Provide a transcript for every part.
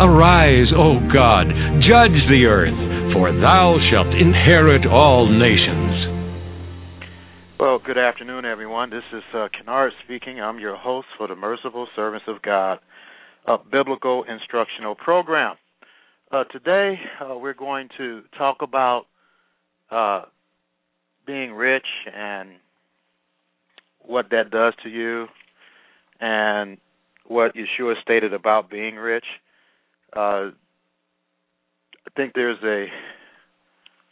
Arise, O God, judge the earth, for thou shalt inherit all nations. Well, good afternoon, everyone. This is uh, Kennard speaking. I'm your host for the Merciful Servants of God, a biblical instructional program. Uh, today, uh, we're going to talk about uh, being rich and what that does to you, and what Yeshua stated about being rich. Uh, I think there's a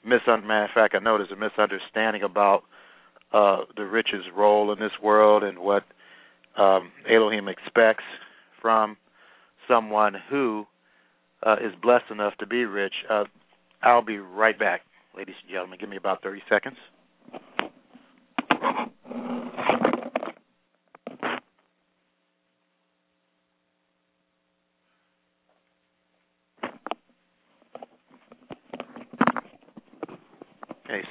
misun. Matter of fact, I know there's a misunderstanding about uh, the rich's role in this world and what um, Elohim expects from someone who uh, is blessed enough to be rich. Uh, I'll be right back, ladies and gentlemen. Give me about 30 seconds.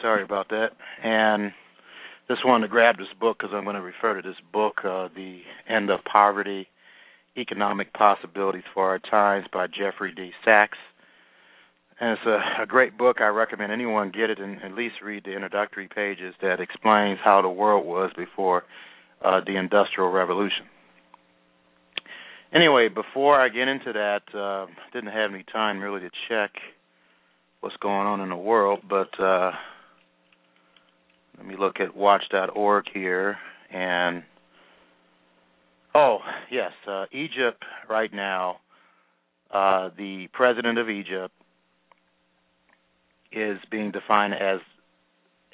Sorry about that. And just wanted to grab this book because I'm going to refer to this book, uh, The End of Poverty Economic Possibilities for Our Times by Jeffrey D. Sachs. And it's a, a great book. I recommend anyone get it and at least read the introductory pages that explains how the world was before uh, the Industrial Revolution. Anyway, before I get into that, uh, didn't have any time really to check what's going on in the world, but uh, let me look at watch.org here and oh yes, uh, Egypt right now. Uh, the president of Egypt is being defined as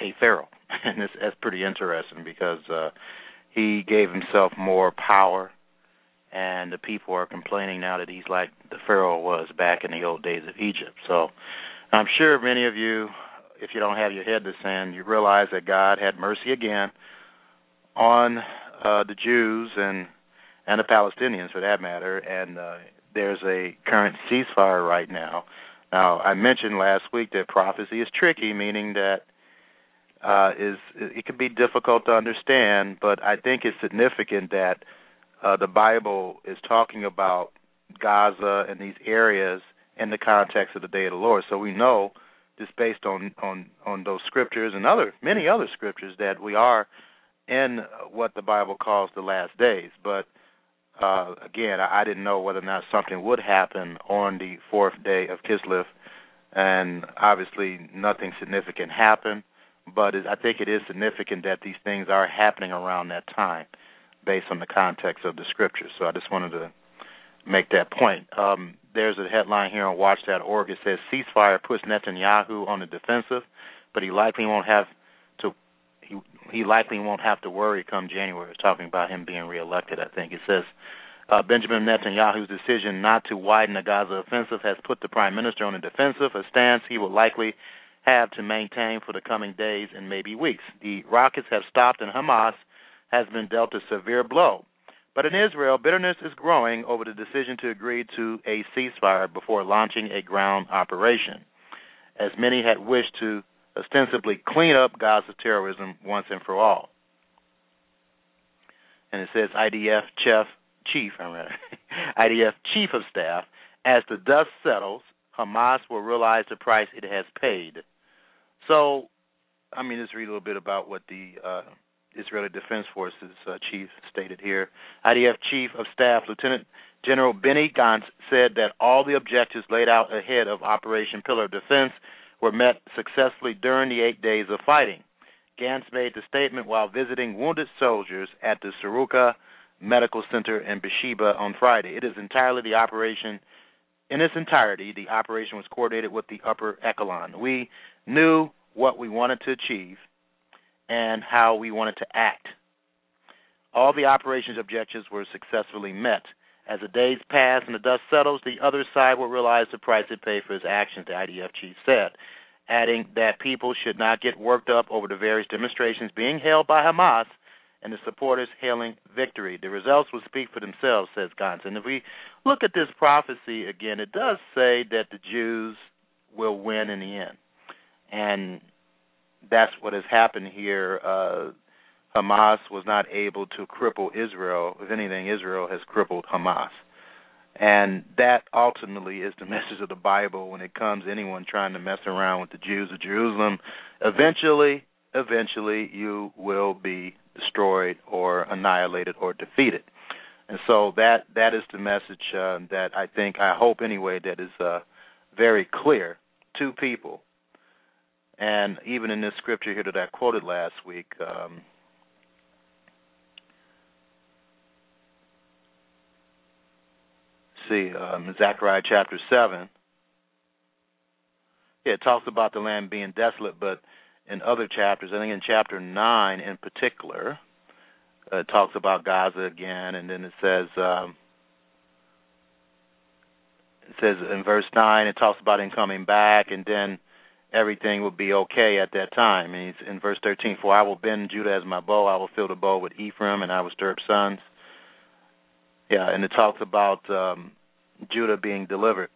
a pharaoh, and it's, that's pretty interesting because uh, he gave himself more power, and the people are complaining now that he's like the pharaoh was back in the old days of Egypt. So I'm sure many of you, if you don't have your head to sand, you realize that God had mercy again on uh, the Jews and and the Palestinians, for that matter. And uh, there's a current ceasefire right now. Now, I mentioned last week that prophecy is tricky, meaning that uh, is it can be difficult to understand, but I think it's significant that uh, the Bible is talking about Gaza and these areas in the context of the day of the Lord. So we know just based on on on those scriptures and other many other scriptures that we are in what the Bible calls the last days. But uh, again, I, I didn't know whether or not something would happen on the fourth day of Kislev, and obviously nothing significant happened. But it, I think it is significant that these things are happening around that time, based on the context of the scriptures. So I just wanted to make that point. Um, there's a headline here on Watch.org. It says ceasefire puts Netanyahu on the defensive, but he likely won't have to. He he likely won't have to worry come January. It's talking about him being reelected. I think it says uh, Benjamin Netanyahu's decision not to widen the Gaza offensive has put the prime minister on the defensive, a stance he will likely have to maintain for the coming days and maybe weeks. The rockets have stopped, and Hamas has been dealt a severe blow. But in Israel, bitterness is growing over the decision to agree to a ceasefire before launching a ground operation, as many had wished to ostensibly clean up Gaza's terrorism once and for all. And it says IDF chief, chief, IDF chief of staff, as the dust settles, Hamas will realize the price it has paid. So, I mean, let's read a little bit about what the uh, Israeli Defense Forces uh, chief stated here. IDF Chief of Staff Lieutenant General Benny Gantz said that all the objectives laid out ahead of Operation Pillar of Defense were met successfully during the eight days of fighting. Gantz made the statement while visiting wounded soldiers at the Soroka Medical Center in Beersheba on Friday. It is entirely the operation, in its entirety, the operation was coordinated with the upper echelon. We knew what we wanted to achieve and how we wanted to act. All the operations objectives were successfully met. As the days pass and the dust settles, the other side will realize the price it paid for its actions, the IDF chief said, adding that people should not get worked up over the various demonstrations being held by Hamas and the supporters hailing victory. The results will speak for themselves, says Gantz. And if we look at this prophecy again, it does say that the Jews will win in the end. And that's what has happened here. Uh, Hamas was not able to cripple Israel. If anything, Israel has crippled Hamas. And that ultimately is the message of the Bible when it comes to anyone trying to mess around with the Jews of Jerusalem. Eventually, eventually you will be destroyed or annihilated or defeated. And so that that is the message uh, that I think I hope anyway that is uh, very clear to people. And even in this scripture here that I quoted last week, um, see um, Zechariah chapter seven. Yeah, it talks about the land being desolate, but in other chapters, I think in chapter nine in particular, uh, it talks about Gaza again, and then it says um, it says in verse nine it talks about him coming back, and then everything will be okay at that time. And he's in verse thirteen, for I will bend Judah as my bow, I will fill the bow with Ephraim, and I will stir up sons. Yeah, and it talks about um, Judah being delivered.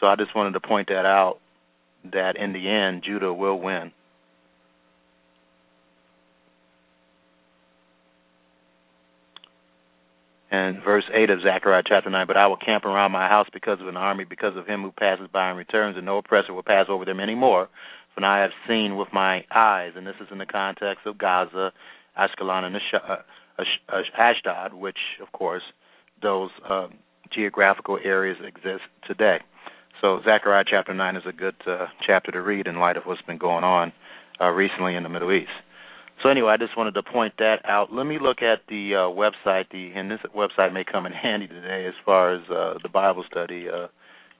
So I just wanted to point that out that in the end Judah will win. And verse 8 of Zechariah chapter 9, but I will camp around my house because of an army, because of him who passes by and returns, and no oppressor will pass over them any more. For now I have seen with my eyes, and this is in the context of Gaza, Ashkelon, and uh, Ashdod, which, of course, those uh, geographical areas exist today. So Zechariah chapter 9 is a good uh, chapter to read in light of what's been going on uh, recently in the Middle East. So anyway, I just wanted to point that out. Let me look at the uh, website. The and this website may come in handy today as far as uh, the Bible study, uh,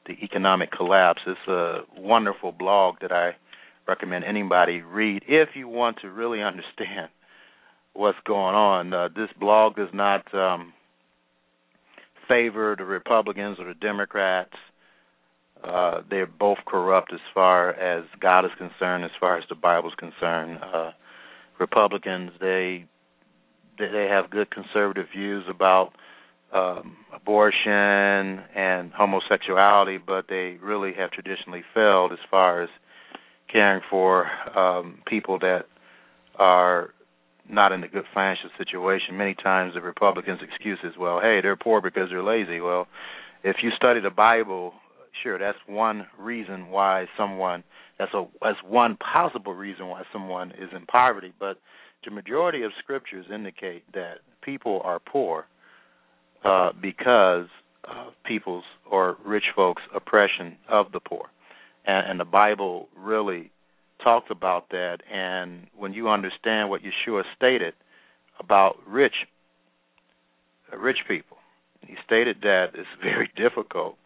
the economic collapse. It's a wonderful blog that I recommend anybody read if you want to really understand what's going on. Uh, this blog does not um, favor the Republicans or the Democrats. Uh, they're both corrupt as far as God is concerned, as far as the Bible is concerned. Uh, Republicans, they they have good conservative views about um, abortion and homosexuality, but they really have traditionally failed as far as caring for um, people that are not in a good financial situation. Many times the Republicans' excuse is, well, hey, they're poor because they're lazy. Well, if you study the Bible, sure, that's one reason why someone that's a that's one possible reason why someone is in poverty. But the majority of scriptures indicate that people are poor uh, because of people's or rich folks' oppression of the poor, and, and the Bible really talks about that. And when you understand what Yeshua stated about rich rich people, he stated that it's very difficult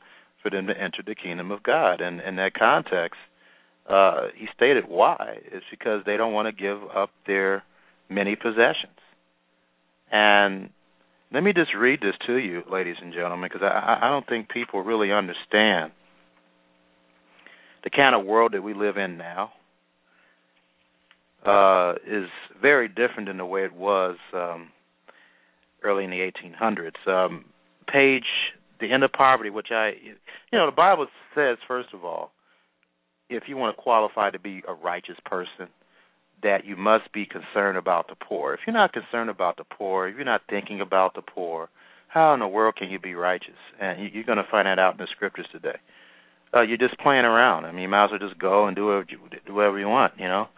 for them to enter the kingdom of God. And in that context, uh, he stated why. It's because they don't want to give up their many possessions. And let me just read this to you, ladies and gentlemen, because I, I don't think people really understand the kind of world that we live in now. Uh, is very different than the way it was um, early in the 1800s. Um, page the end of poverty, which I, you know, the Bible says first of all, if you want to qualify to be a righteous person, that you must be concerned about the poor. If you're not concerned about the poor, if you're not thinking about the poor, how in the world can you be righteous? And you're going to find that out in the scriptures today. Uh, you're just playing around. I mean, you might as well just go and do whatever you, do whatever you want, you know.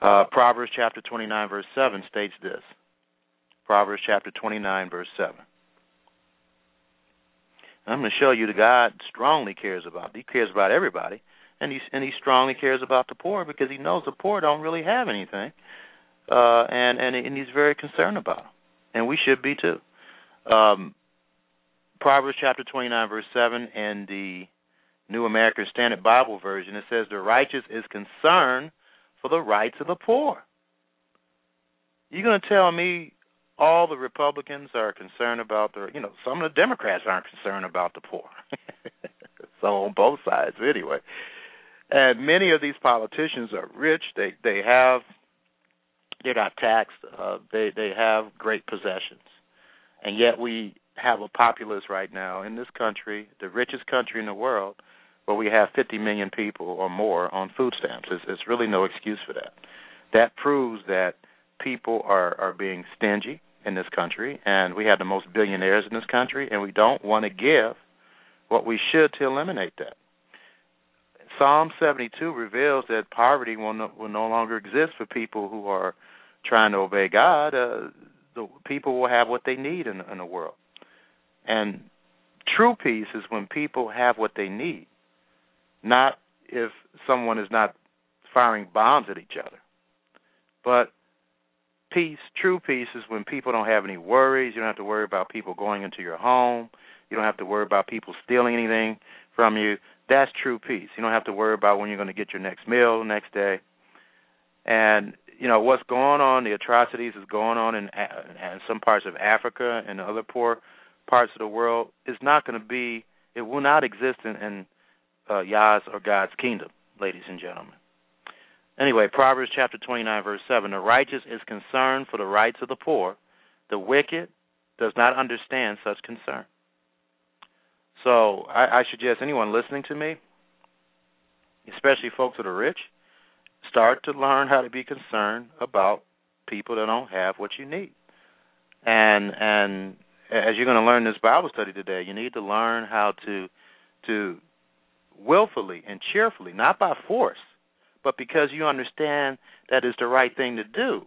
Uh, Proverbs chapter 29, verse 7 states this. Proverbs chapter 29, verse 7. I'm going to show you that God strongly cares about. He cares about everybody, and he and he strongly cares about the poor because he knows the poor don't really have anything, uh, and and and he's very concerned about them, and we should be too. Um, Proverbs chapter 29, verse 7, and the New American Standard Bible Version, it says, The righteous is concerned for the rights of the poor. You're going to tell me all the Republicans are concerned about the, you know, some of the Democrats aren't concerned about the poor. so on both sides, anyway. And many of these politicians are rich. They they have they're not taxed. Uh, they they have great possessions, and yet we have a populace right now in this country, the richest country in the world, where we have 50 million people or more on food stamps. It's, it's really no excuse for that. That proves that people are are being stingy in this country, and we have the most billionaires in this country, and we don't want to give what we should to eliminate that. Psalm 72 reveals that poverty will no, will no longer exist for people who are trying to obey God. Uh, the people will have what they need in, in the world, and true peace is when people have what they need, not if someone is not firing bombs at each other, but peace, true peace, is when people don't have any worries. You don't have to worry about people going into your home. You don't have to worry about people stealing anything from you. That's true peace. You don't have to worry about when you're going to get your next meal the next day. And you know what's going on. The atrocities is going on in, in some parts of Africa and other poor parts of the world is not going to be. It will not exist in, in uh, Yah's or God's kingdom, ladies and gentlemen. Anyway, Proverbs chapter 29, verse 7 The righteous is concerned for the rights of the poor, the wicked does not understand such concern. So I, I suggest anyone listening to me, especially folks that are rich, start to learn how to be concerned about people that don't have what you need. And and as you're going to learn this Bible study today, you need to learn how to to willfully and cheerfully, not by force, but because you understand that is the right thing to do,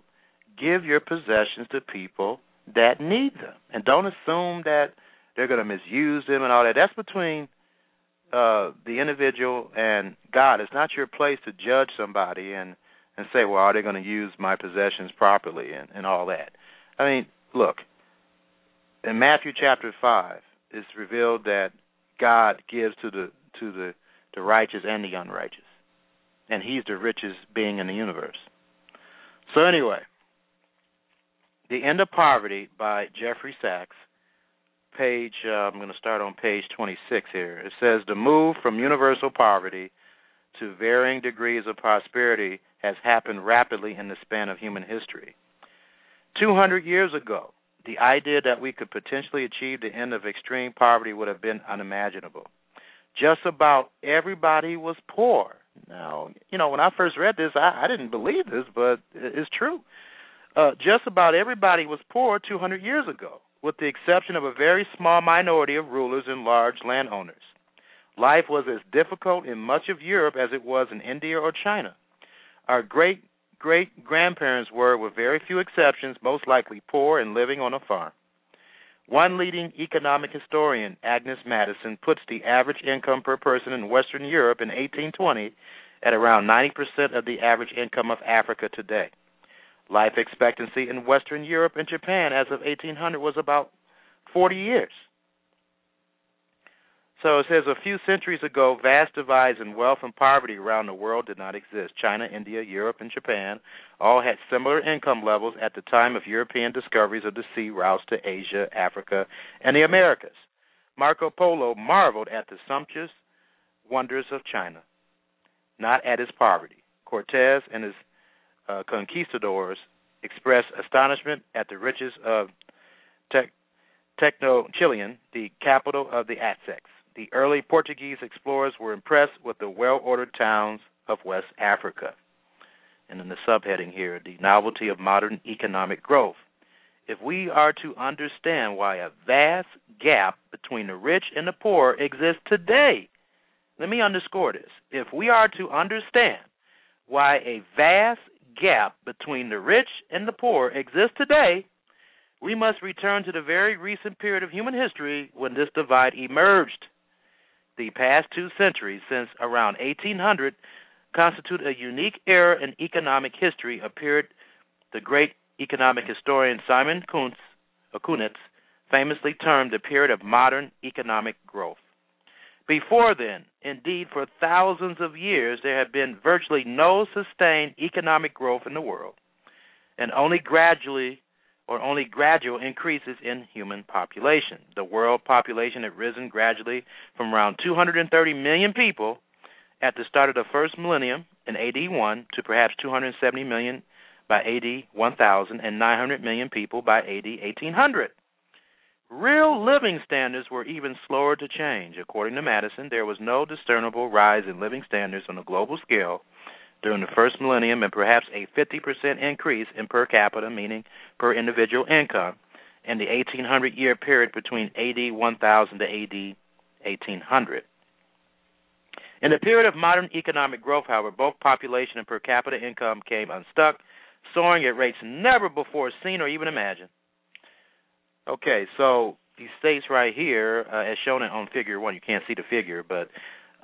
give your possessions to people that need them. And don't assume that they're going to misuse them and all that. That's between uh the individual and God. It's not your place to judge somebody and and say, well, are they going to use my possessions properly and and all that. I mean, look, in Matthew chapter 5, it's revealed that God gives to the to the the righteous and the unrighteous and he's the richest being in the universe. So anyway, The End of Poverty by Jeffrey Sachs, page uh, I'm going to start on page 26 here. It says the move from universal poverty to varying degrees of prosperity has happened rapidly in the span of human history. 200 years ago, the idea that we could potentially achieve the end of extreme poverty would have been unimaginable. Just about everybody was poor now, you know, when I first read this, I, I didn't believe this, but it's true. Uh, just about everybody was poor 200 years ago, with the exception of a very small minority of rulers and large landowners. Life was as difficult in much of Europe as it was in India or China. Our great great grandparents were, with very few exceptions, most likely poor and living on a farm. One leading economic historian, Angus Maddison, puts the average income per person in Western Europe in 1820 at around 90% of the average income of Africa today. Life expectancy in Western Europe and Japan as of 1800 was about 40 years. So it says a few centuries ago, vast divides in wealth and poverty around the world did not exist. China, India, Europe, and Japan all had similar income levels at the time of European discoveries of the sea routes to Asia, Africa, and the Americas. Marco Polo marveled at the sumptuous wonders of China, not at its poverty. Cortez and his uh, conquistadors expressed astonishment at the riches of Tec- Tenochtitlan, the capital of the Aztecs the early Portuguese explorers were impressed with the well ordered towns of West Africa. And in the subheading here, the novelty of modern economic growth. If we are to understand why a vast gap between the rich and the poor exists today, let me underscore this. If we are to understand why a vast gap between the rich and the poor exists today, we must return to the very recent period of human history when this divide emerged. The past two centuries, since around 1800, constitute a unique era in economic history, appeared the great economic historian Simon Kuntz, Kunitz famously termed the period of modern economic growth. Before then, indeed, for thousands of years, there had been virtually no sustained economic growth in the world, and only gradually or only gradual increases in human population. The world population had risen gradually from around 230 million people at the start of the first millennium in AD 1 to perhaps 270 million by AD 1000 and 900 million people by AD 1800. Real living standards were even slower to change. According to Maddison, there was no discernible rise in living standards on a global scale during the first millennium and perhaps a 50% increase in per capita, meaning per individual income, in the 1800 year period between AD 1000 to AD 1800. In the period of modern economic growth, however, both population and per capita income came unstuck, soaring at rates never before seen or even imagined. Okay, so he states right here, uh, as shown on Figure One. You can't see the figure, but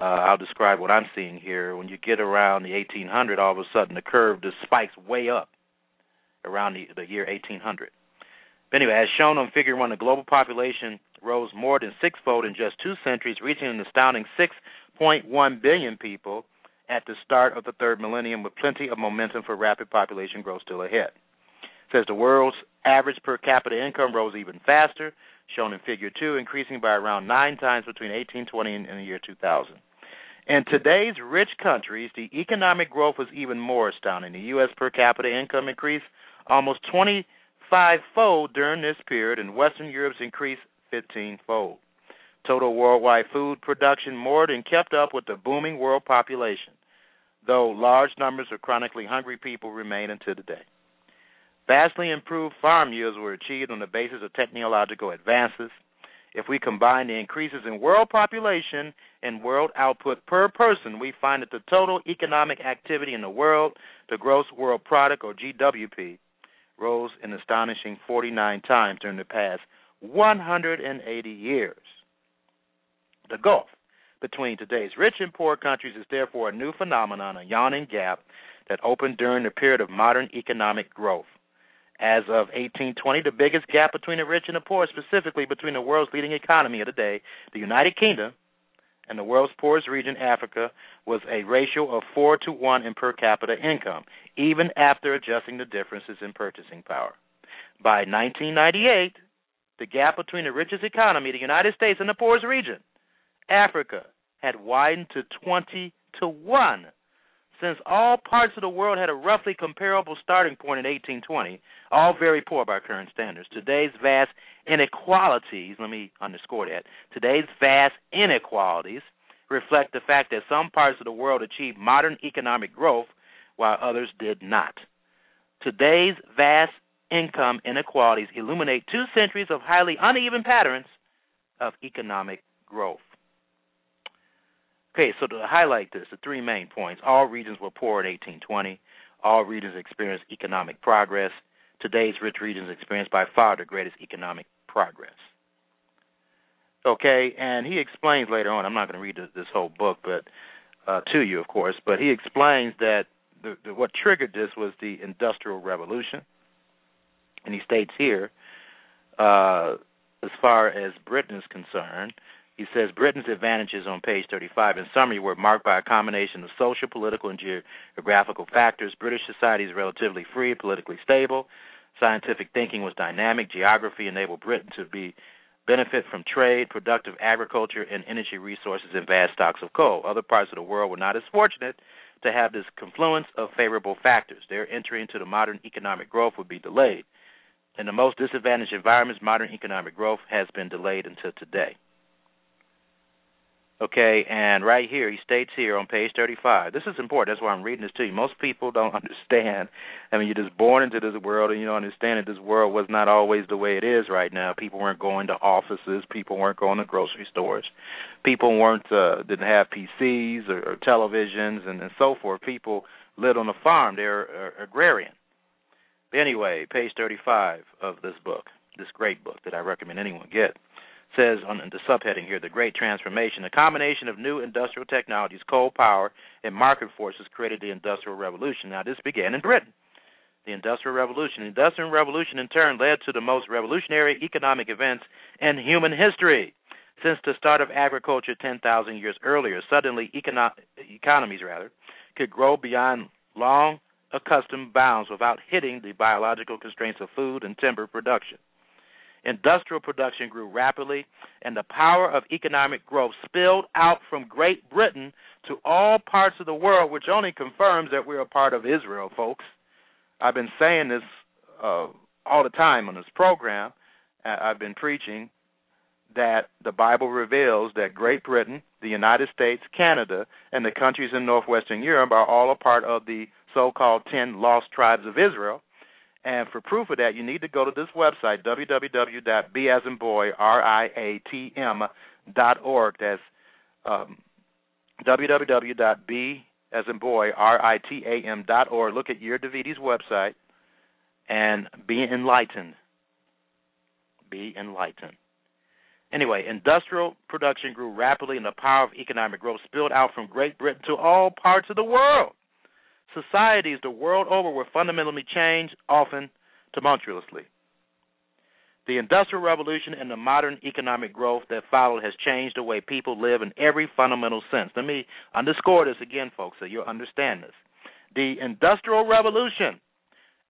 uh, I'll describe what I'm seeing here. When you get around the 1800, all of a sudden the curve just spikes way up around the, the year 1800. But anyway, as shown on Figure One, the global population rose more than sixfold in just two centuries, reaching an astounding 6.1 billion people at the start of the third millennium, with plenty of momentum for rapid population growth still ahead. It says the world's average per capita income rose even faster, shown in Figure 2, increasing by around nine times between 1820 and the year 2000. In today's rich countries, the economic growth was even more astounding. The U.S. per capita income increased almost 25 fold during this period, and Western Europe's increased 15 fold. Total worldwide food production more than kept up with the booming world population, though large numbers of chronically hungry people remain until today. Vastly improved farm yields were achieved on the basis of technological advances. If we combine the increases in world population and world output per person, we find that the total economic activity in the world, the gross world product or GWP, rose an astonishing 49 times during the past 180 years. The gulf between today's rich and poor countries is therefore a new phenomenon, a yawning gap that opened during the period of modern economic growth. As of 1820, the biggest gap between the rich and the poor, specifically between the world's leading economy of the day, the United Kingdom, and the world's poorest region, Africa, was a ratio of 4 to 1 in per capita income, even after adjusting the differences in purchasing power. By 1998, the gap between the richest economy, the United States, and the poorest region, Africa, had widened to 20 to 1 since all parts of the world had a roughly comparable starting point in 1820, all very poor by current standards, today's vast inequalities, let me underscore that, today's vast inequalities reflect the fact that some parts of the world achieved modern economic growth while others did not. Today's vast income inequalities illuminate two centuries of highly uneven patterns of economic growth. Okay, so to highlight this, the three main points all regions were poor in 1820, all regions experienced economic progress. Today's rich regions experience by far the greatest economic progress. Okay, and he explains later on, I'm not going to read this whole book, but uh, to you, of course, but he explains that the, the, what triggered this was the Industrial Revolution. And he states here, uh, as far as Britain is concerned, he says Britain's advantages on page 35 in summary were marked by a combination of social, political, and geographical factors. British society is relatively free, politically stable. Scientific thinking was dynamic. Geography enabled Britain to be benefit from trade, productive agriculture, and energy resources and vast stocks of coal. Other parts of the world were not as fortunate to have this confluence of favorable factors. Their entry into the modern economic growth would be delayed. In the most disadvantaged environments, modern economic growth has been delayed until today. Okay, and right here he states here on page 35. This is important. That's why I'm reading this to you. Most people don't understand. I mean, you're just born into this world, and you don't understand that this world was not always the way it is right now. People weren't going to offices. People weren't going to grocery stores. People weren't uh, didn't have PCs or, or televisions and, and so forth. People lived on a farm. They're uh, agrarian. But anyway, page 35 of this book, this great book that I recommend anyone get says on the subheading here, the Great Transformation. A combination of new industrial technologies, coal power, and market forces created the Industrial Revolution. Now, this began in Britain. The Industrial Revolution. The Industrial Revolution, in turn, led to the most revolutionary economic events in human history. Since the start of agriculture 10,000 years earlier, suddenly econo- economies rather could grow beyond long accustomed bounds without hitting the biological constraints of food and timber production. Industrial production grew rapidly, and the power of economic growth spilled out from Great Britain to all parts of the world, which only confirms that we're a part of Israel, folks. I've been saying this uh, all the time on this program. I've been preaching that the Bible reveals that Great Britain, the United States, Canada, and the countries in northwestern Europe are all a part of the so called ten lost tribes of Israel and for proof of that, you need to go to this website, www.b as in boy, R-I-A-T-M dot org. That's um, www.b as in boy, R-I-T-A-M dot org. Look at Yair Davidiy's website and be enlightened. Be enlightened. Anyway, industrial production grew rapidly and the power of economic growth spilled out from Great Britain to all parts of the world. Societies the world over were fundamentally changed, often tumultuously. The Industrial Revolution and the modern economic growth that followed has changed the way people live in every fundamental sense. Let me underscore this again, folks, so you'll understand this. The Industrial Revolution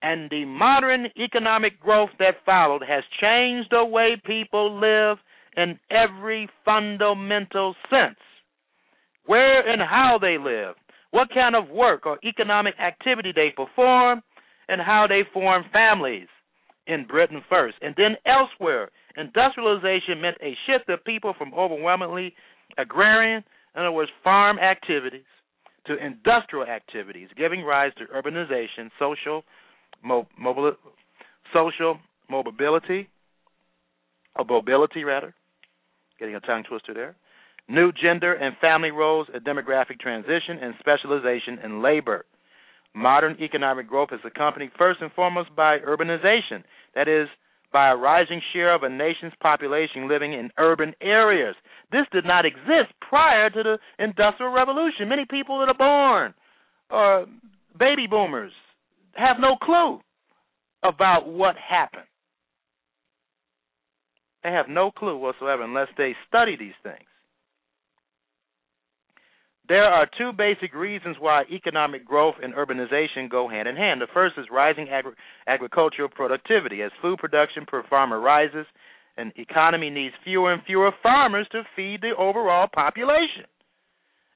and the modern economic growth that followed has changed the way people live in every fundamental sense. Where and how they live, what kind of work or economic activity they perform, and how they form families in Britain first. And then elsewhere, industrialization meant a shift of people from overwhelmingly agrarian, in other words, farm activities, to industrial activities, giving rise to urbanization, social, mo- mobili- social mobility, or mobility rather, getting a tongue twister there, new gender and family roles, a demographic transition, and specialization in labor. Modern economic growth is accompanied first and foremost by urbanization, that is, by a rising share of a nation's population living in urban areas. This did not exist prior to the Industrial Revolution. Many people that are born, or baby boomers, have no clue about what happened. They have no clue whatsoever unless they study these things. There are two basic reasons why economic growth and urbanization go hand in hand. The first is rising agri- agricultural productivity. As food production per farmer rises, an economy needs fewer and fewer farmers to feed the overall population.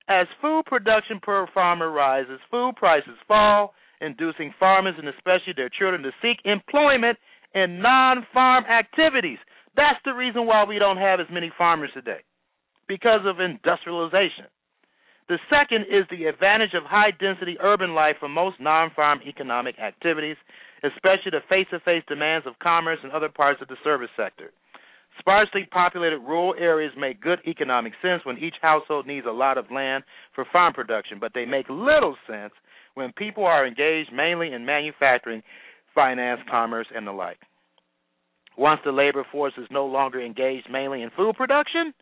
As food production per farmer rises, food prices fall, inducing farmers and especially their children to seek employment in non farm activities. That's the reason why we don't have as many farmers today, because of industrialization. The second is the advantage of high density urban life for most non farm economic activities, especially the face to face demands of commerce and other parts of the service sector. Sparsely populated rural areas make good economic sense when each household needs a lot of land for farm production, but they make little sense when people are engaged mainly in manufacturing, finance, commerce, and the like. Once the labor force is no longer engaged mainly in food production,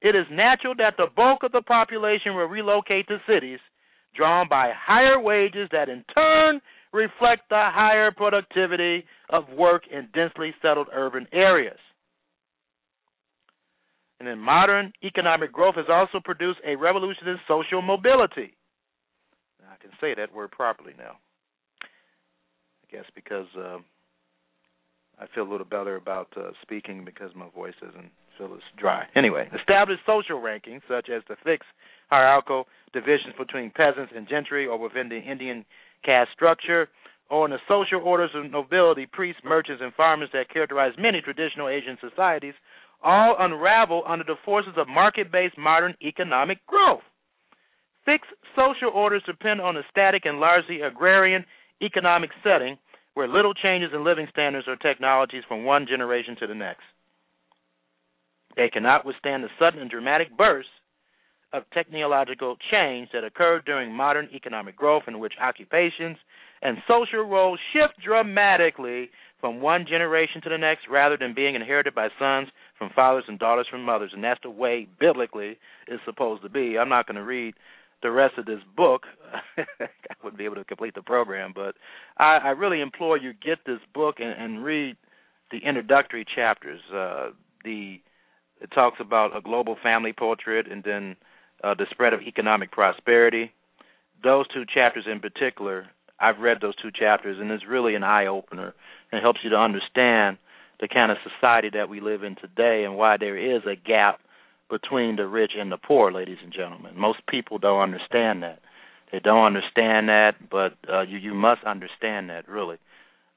it is natural that the bulk of the population will relocate to cities drawn by higher wages that in turn reflect the higher productivity of work in densely settled urban areas. And then modern economic growth has also produced a revolution in social mobility. I can say that word properly now. I guess because uh, I feel a little better about uh, speaking because my voice isn't feel as dry. Anyway, establish social rankings such as the fixed hierarchical divisions between peasants and gentry or within the Indian caste structure, or in the social orders of nobility, priests, merchants, and farmers that characterize many traditional Asian societies, all unravel under the forces of market based modern economic growth. Fixed social orders depend on a static and largely agrarian economic setting where little changes in living standards or technologies from one generation to the next. They cannot withstand the sudden and dramatic bursts of technological change that occurred during modern economic growth, in which occupations and social roles shift dramatically from one generation to the next rather than being inherited by sons from fathers and daughters from mothers. And that's the way biblically it's supposed to be. I'm not going to read the rest of this book. I wouldn't be able to complete the program, but I, I really implore you get this book and, and read the introductory chapters. Uh, the it talks about a global family portrait and then uh, the spread of economic prosperity. Those two chapters in particular, I've read those two chapters, and it's really an eye opener It helps you to understand the kind of society that we live in today and why there is a gap between the rich and the poor, ladies and gentlemen. Most people don't understand that. They don't understand that, but uh, you you must understand that really,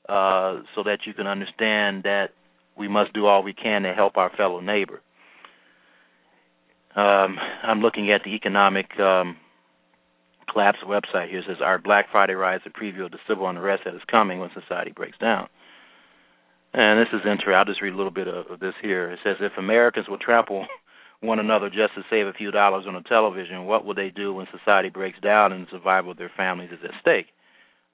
uh, so that you can understand that we must do all we can to help our fellow neighbor. Um, I'm looking at the economic um, collapse website here. It says our Black Friday riots a preview of the civil unrest that is coming when society breaks down. And this is interesting. I'll just read a little bit of, of this here. It says if Americans will trample one another just to save a few dollars on a television, what will they do when society breaks down and the survival of their families is at stake?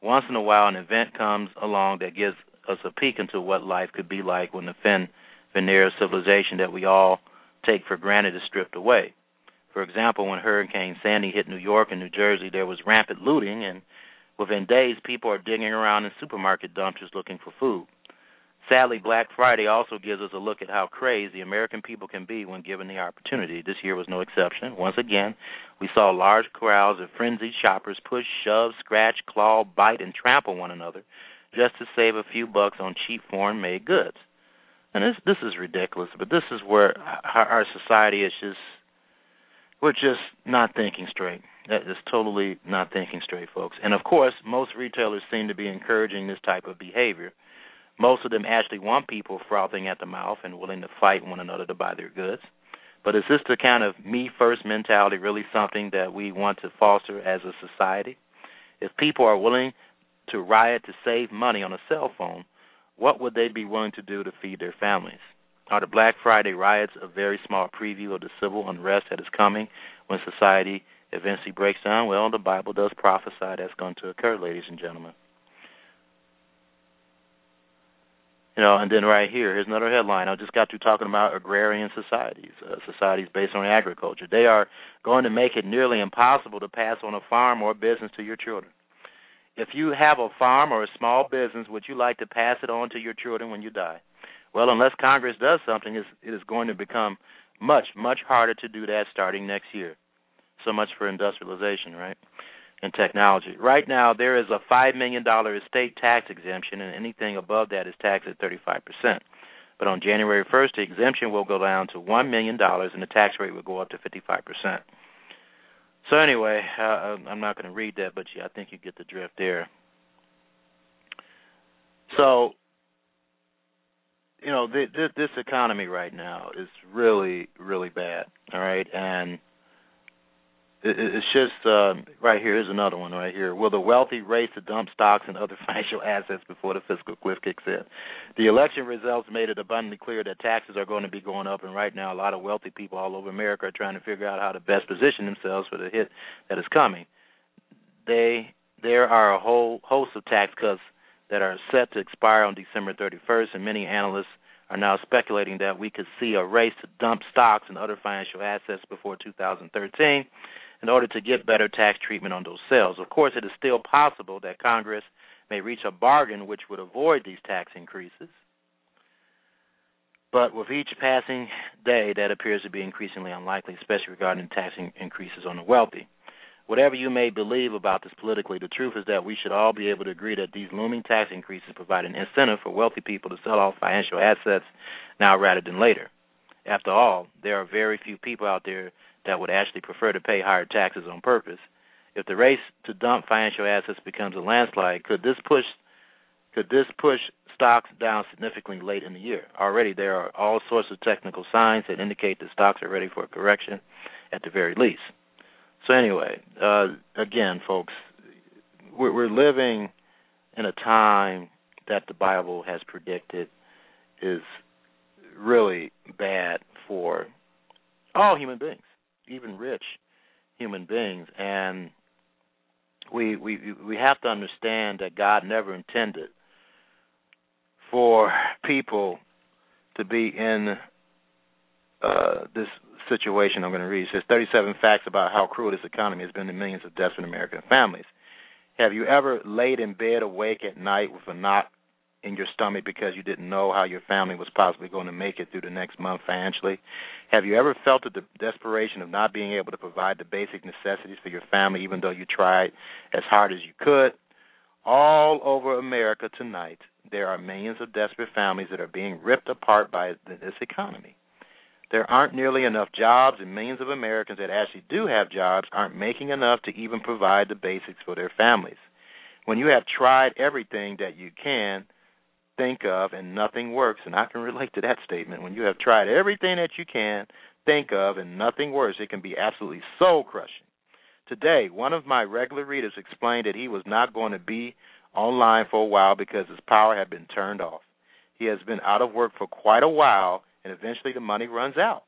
Once in a while, an event comes along that gives us a peek into what life could be like when the thin veneer of civilization that we all take for granted is stripped away. For example, when Hurricane Sandy hit New York and New Jersey, there was rampant looting, and within days, people are digging around in supermarket dumpsters looking for food. Sadly, Black Friday also gives us a look at how crazy American people can be when given the opportunity. This year was no exception. Once again, we saw large crowds of frenzied shoppers push, shove, scratch, claw, bite, and trample one another just to save a few bucks on cheap foreign made goods. And this this is ridiculous, but this is where our society is just we're just not thinking straight. That is totally not thinking straight, folks. And of course, most retailers seem to be encouraging this type of behavior. Most of them actually want people frothing at the mouth and willing to fight one another to buy their goods. But is this the kind of me first mentality really something that we want to foster as a society? If people are willing to riot to save money on a cell phone, what would they be willing to do to feed their families? Are the Black Friday riots a very small preview of the civil unrest that is coming when society eventually breaks down? Well, the Bible does prophesy that's going to occur, ladies and gentlemen. You know, and then right here, here's another headline. I just got to talking about agrarian societies, uh, societies based on agriculture. They are going to make it nearly impossible to pass on a farm or business to your children. If you have a farm or a small business, would you like to pass it on to your children when you die? Well, unless Congress does something, it is going to become much, much harder to do that starting next year. So much for industrialization, right? and technology. Right now, there is a $5 million estate tax exemption, and anything above that is taxed at 35%. But on January 1st, the exemption will go down to $1 million, and the tax rate will go up to 55%. So, anyway, uh, I'm not going to read that, but yeah, I think you get the drift there. So, you know, th- th- this economy right now is really, really bad. All right, and it's just uh, right here. Here's another one right here. Will the wealthy race to dump stocks and other financial assets before the fiscal cliff kicks in? The election results made it abundantly clear that taxes are going to be going up, and right now, a lot of wealthy people all over America are trying to figure out how to best position themselves for the hit that is coming. They there are a whole host of tax cuts that are set to expire on December 31st, and many analysts are now speculating that we could see a race to dump stocks and other financial assets before 2013 in order to get better tax treatment on those sales. Of course, it is still possible that Congress may reach a bargain which would avoid these tax increases. But with each passing day, that appears to be increasingly unlikely, especially regarding tax increases on the wealthy. Whatever you may believe about this politically, the truth is that we should all be able to agree that these looming tax increases provide an incentive for wealthy people to sell off financial assets now rather than later. After all, there are very few people out there that would actually prefer to pay higher taxes on purpose. If the race to dump financial assets becomes a landslide, could this push could this push stocks down significantly late in the year? Already, there are all sorts of technical signs that indicate that stocks are ready for a correction, at the very least. So anyway, uh, again, folks, we're, we're living in a time that the Bible has predicted is really bad for all human beings, even rich human beings, and we we we have to understand that God never intended for people to be in uh, this situation I'm going to read. It says 37 facts about how cruel this economy has been to millions of in American families. Have you ever laid in bed awake at night with a knot in your stomach because you didn't know how your family was possibly going to make it through the next month financially? Have you ever felt the desperation of not being able to provide the basic necessities for your family even though you tried as hard as you could? All over America tonight, there are millions of desperate families that are being ripped apart by this economy. There aren't nearly enough jobs, and millions of Americans that actually do have jobs aren't making enough to even provide the basics for their families. When you have tried everything that you can think of and nothing works, and I can relate to that statement, when you have tried everything that you can think of and nothing works, it can be absolutely soul crushing. Today, one of my regular readers explained that he was not going to be online for a while because his power had been turned off. He has been out of work for quite a while and eventually the money runs out.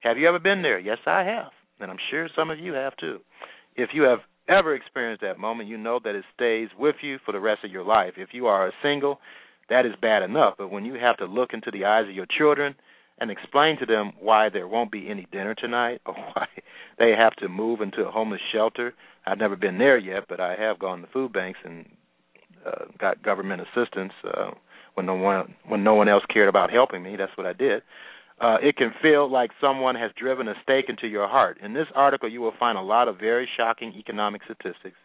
Have you ever been there? Yes, I have. And I'm sure some of you have too. If you have ever experienced that moment, you know that it stays with you for the rest of your life. If you are a single, that is bad enough. But when you have to look into the eyes of your children and explain to them why there won't be any dinner tonight or why they have to move into a homeless shelter, I've never been there yet, but I have gone to food banks and uh, got government assistance. Uh, when no one when no one else cared about helping me. That's what I did. Uh, it can feel like someone has driven a stake into your heart. In this article, you will find a lot of very shocking economic statistics.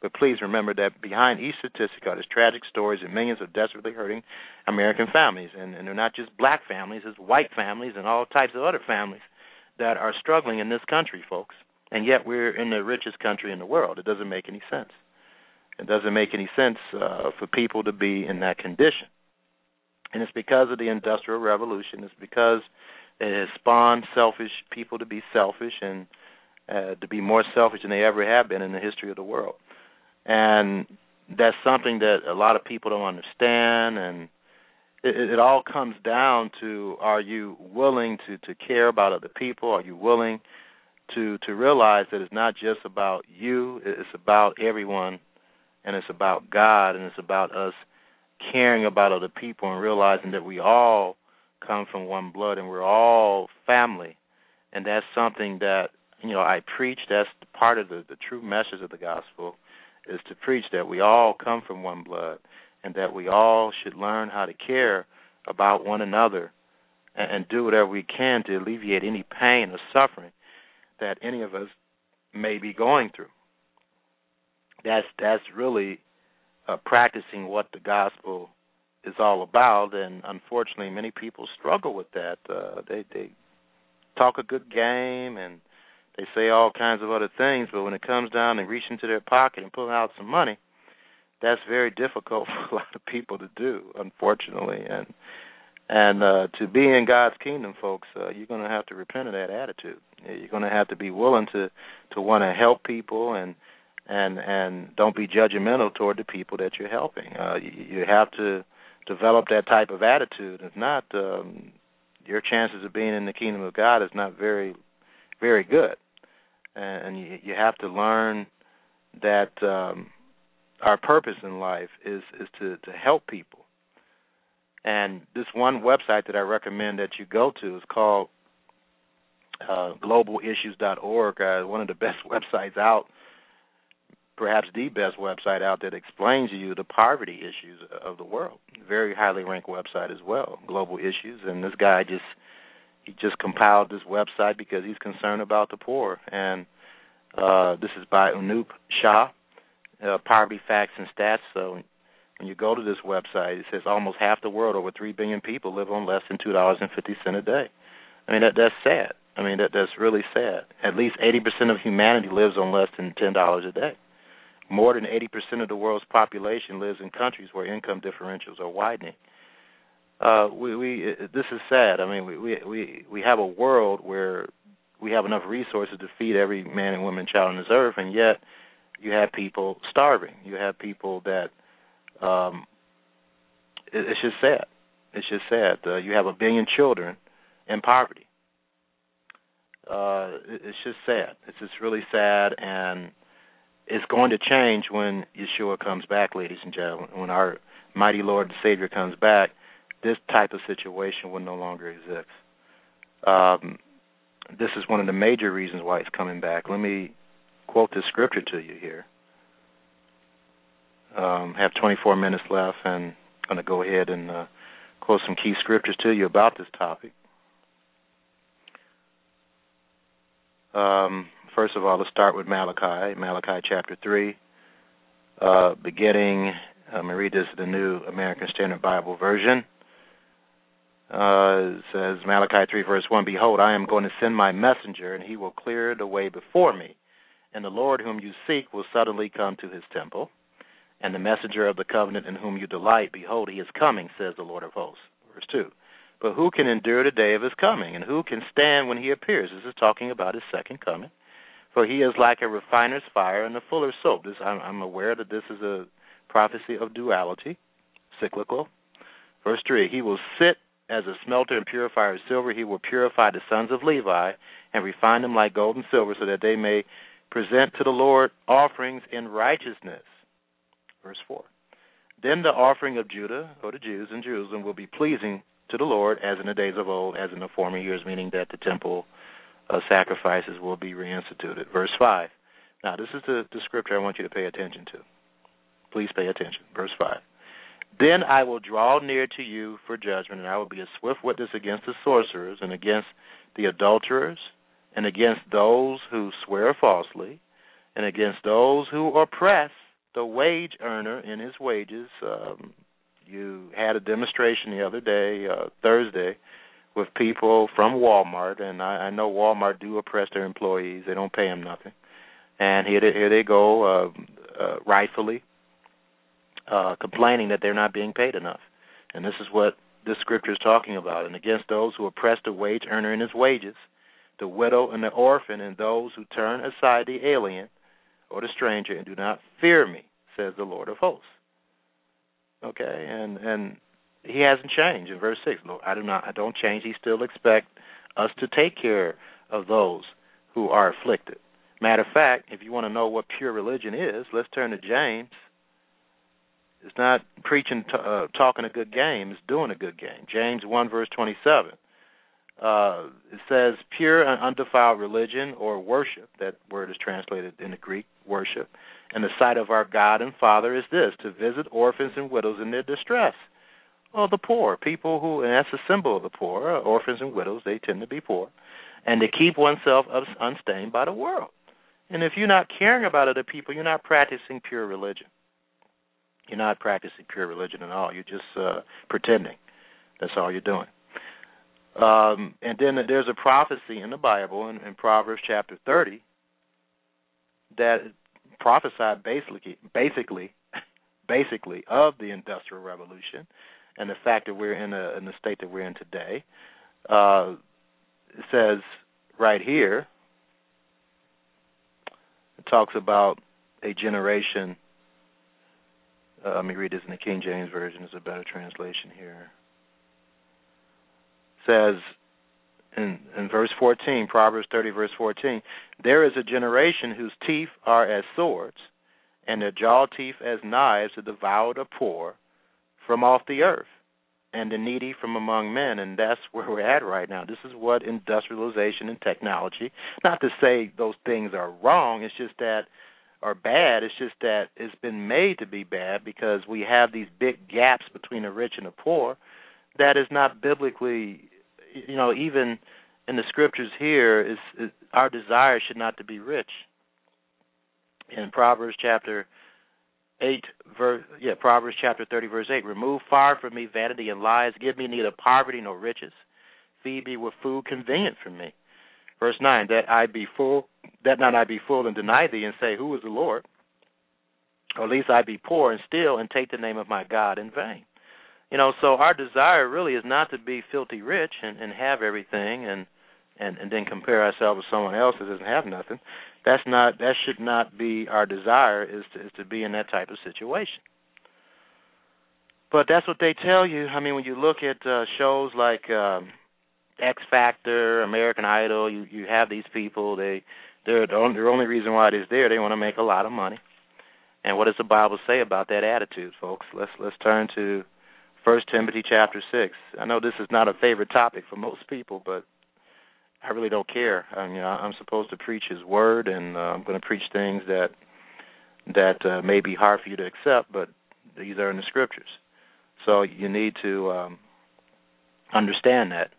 But please remember that behind each statistic are these tragic stories of millions of desperately hurting American families. And, and they're not just black families, it's white families and all types of other families that are struggling in this country, folks. And yet we're in the richest country in the world. It doesn't make any sense. It doesn't make any sense uh, for people to be in that condition and it's because of the industrial revolution. It's because it has spawned selfish people to be selfish and uh, to be more selfish than they ever have been in the history of the world. And that's something that a lot of people don't understand and it, it all comes down to are you willing to to care about other people are you willing to to realize that it's not just about you it's about everyone and it's about God and it's about us caring about other people and realizing that we all come from one blood and we're all family. And that's something that, you know, I preach. That's part of the, the true message of the gospel is to preach that we all come from one blood and that we all should learn how to care about one another and, and do whatever we can to alleviate any pain or suffering that any of us may be going through. That's that's really uh, practicing what the gospel is all about, and unfortunately, many people struggle with that. Uh, they they talk a good game and they say all kinds of other things, but when it comes down and reach into their pocket and pull out some money, that's very difficult for a lot of people to do, unfortunately. And and uh, to be in God's kingdom, folks, uh, you're going to have to repent of that attitude. You're going to have to be willing to to want to help people and and and don't be judgmental toward the people that you're helping. Uh, you, you have to develop that type of attitude. If not, um, your chances of being in the kingdom of God is not very very good. And, you, you have to learn that um, our purpose in life is is to to help people. And this one website that I recommend that you go to is called uh, globalissues.org. Uh, one of the best websites out perhaps the best website out that explains to you the poverty issues of the world. Very highly ranked website as well, Global Issues. And this guy just he just compiled this website because he's concerned about the poor. And uh, this is by Anup Shah, uh, Poverty Facts and Stats. So when you go to this website, it says almost half the world, over three billion people, live on less than two dollars and fifty cent a day. I mean that that's sad. I mean that that's really sad. At least eighty percent of humanity lives on less than ten dollars a day More than 80% of the world's population lives in countries where income differentials are widening. Uh, we, we this is sad. I mean, we, we we we have a world where we have enough resources to feed every man and woman, child on this earth, and yet you have people starving. You have people that um, it, it's just sad. It's just sad. Uh, you have a billion children in poverty. Uh, it, it's just sad. It's just really sad, and it's going to change when Yeshua comes back, ladies and gentlemen. When our mighty Lord and Savior comes back, this type of situation will no longer exist. Um, this is one of the major reasons why it's coming back. Let me quote this scripture to you here. Um, have 24 minutes left, and I'm going to go ahead and uh, quote some key scriptures to you about this topic. Um, first of all, let's start with Malachi, Malachi chapter 3, uh, beginning, I'm going to read this in the New American Standard Bible Version. Uh, says, Malachi 3, verse 1 Behold, I am going to send my messenger, and he will clear the way before me. And the Lord whom you seek will suddenly come to his temple. And the messenger of the covenant in whom you delight, behold, he is coming, says the Lord of hosts. Verse 2. But who can endure the day of his coming? And who can stand when he appears? This is talking about his second coming. For he is like a refiner's fire and a fuller's soap. This, I'm, I'm aware that this is a prophecy of duality, cyclical. Verse 3 He will sit as a smelter and purifier of silver. He will purify the sons of Levi and refine them like gold and silver, so that they may present to the Lord offerings in righteousness. Verse 4. Then the offering of Judah, or the Jews in Jerusalem, will be pleasing to the Lord as in the days of old, as in the former years, meaning that the temple uh, sacrifices will be reinstituted. Verse 5. Now, this is the, the scripture I want you to pay attention to. Please pay attention. Verse 5. Then I will draw near to you for judgment, and I will be a swift witness against the sorcerers, and against the adulterers, and against those who swear falsely, and against those who oppress the wage earner in his wages. Um, you had a demonstration the other day, uh, Thursday, with people from Walmart, and I, I know Walmart do oppress their employees. They don't pay them nothing, and here they, here they go, uh, uh, rightfully uh, complaining that they're not being paid enough. And this is what this scripture is talking about. And against those who oppress the wage earner in his wages, the widow and the orphan, and those who turn aside the alien or the stranger and do not fear me, says the Lord of hosts. Okay, and and he hasn't changed in verse six. Lord, I do not I don't change. He still expects us to take care of those who are afflicted. Matter of fact, if you want to know what pure religion is, let's turn to James it's not preaching, t- uh, talking a good game. It's doing a good game. James one verse twenty seven. Uh, it says pure and undefiled religion or worship. That word is translated in the Greek worship. And the sight of our God and Father is this: to visit orphans and widows in their distress. Well, the poor, people who, and that's a symbol of the poor, uh, orphans and widows. They tend to be poor, and to keep oneself unstained by the world. And if you're not caring about other people, you're not practicing pure religion. You're not practicing pure religion at all. You're just uh, pretending. That's all you're doing. Um, and then there's a prophecy in the Bible in, in Proverbs chapter 30 that prophesied basically, basically, basically of the Industrial Revolution and the fact that we're in, a, in the state that we're in today. Uh, it says right here, it talks about a generation uh, let me read this in the King James Version. It's a better translation here. It says in, in verse 14, Proverbs 30, verse 14, there is a generation whose teeth are as swords, and their jaw teeth as knives to devour the poor from off the earth, and the needy from among men. And that's where we're at right now. This is what industrialization and technology. Not to say those things are wrong. It's just that are bad. It's just that it's been made to be bad because we have these big gaps between the rich and the poor that is not biblically, you know, even in the scriptures here is, our desire should not to be rich. In Proverbs chapter eight verse yeah, Proverbs chapter thirty verse eight, remove far from me vanity and lies, give me neither poverty nor riches. Feed me with food convenient for me. Verse nine, that I be full, that not I be full and deny thee, and say, Who is the Lord? Or at least I be poor and steal and take the name of my God in vain. You know, so our desire really is not to be filthy rich and, and have everything and, and and then compare ourselves with someone else that doesn't have nothing. That's not that should not be our desire is to is to be in that type of situation. But that's what they tell you. I mean, when you look at uh, shows like um, X Factor, American Idol, you you have these people. They they're the only, the only reason why it is there. They want to make a lot of money. And what does the Bible say about that attitude, folks? Let's let's turn to First Timothy chapter six. I know this is not a favorite topic for most people, but I really don't care. I mean, I'm supposed to preach His word, and uh, I'm going to preach things that that uh, may be hard for you to accept, but these are in the scriptures. So you need to um, understand that.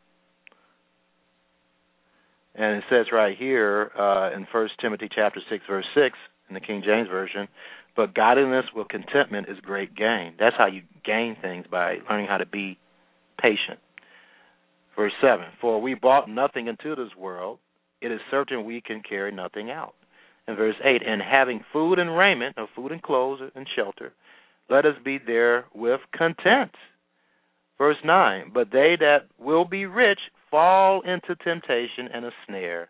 And it says right here uh, in First Timothy chapter six, verse six, in the King James version, but godliness with contentment is great gain. That's how you gain things by learning how to be patient. Verse 7 For we brought nothing into this world, it is certain we can carry nothing out. And verse 8 And having food and raiment, or food and clothes and shelter, let us be there with content. Verse 9 But they that will be rich fall into temptation and a snare,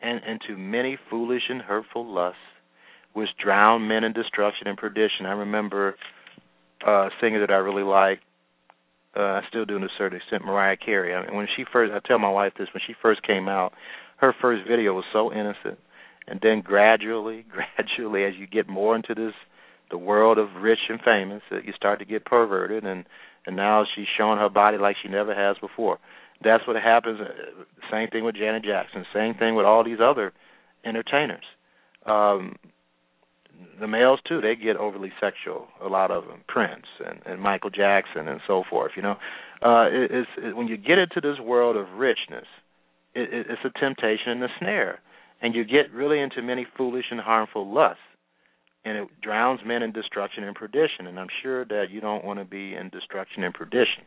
and into many foolish and hurtful lusts which drown men in destruction and perdition. I remember uh, a singer that I really like. Uh, I still do to a certain extent, Mariah Carey. I mean, when she first, I tell my wife this, when she first came out, her first video was so innocent, and then gradually, gradually, as you get more into this, the world of rich and famous, uh, you start to get perverted, and and now she's showing her body like she never has before. That's what happens. Uh, same thing with Janet Jackson. Same thing with all these other entertainers. Um, the males too they get overly sexual a lot of them prince and and michael jackson and so forth you know uh it, it's it, when you get into this world of richness it, it, it's a temptation and a snare and you get really into many foolish and harmful lusts and it drowns men in destruction and perdition and i'm sure that you don't want to be in destruction and perdition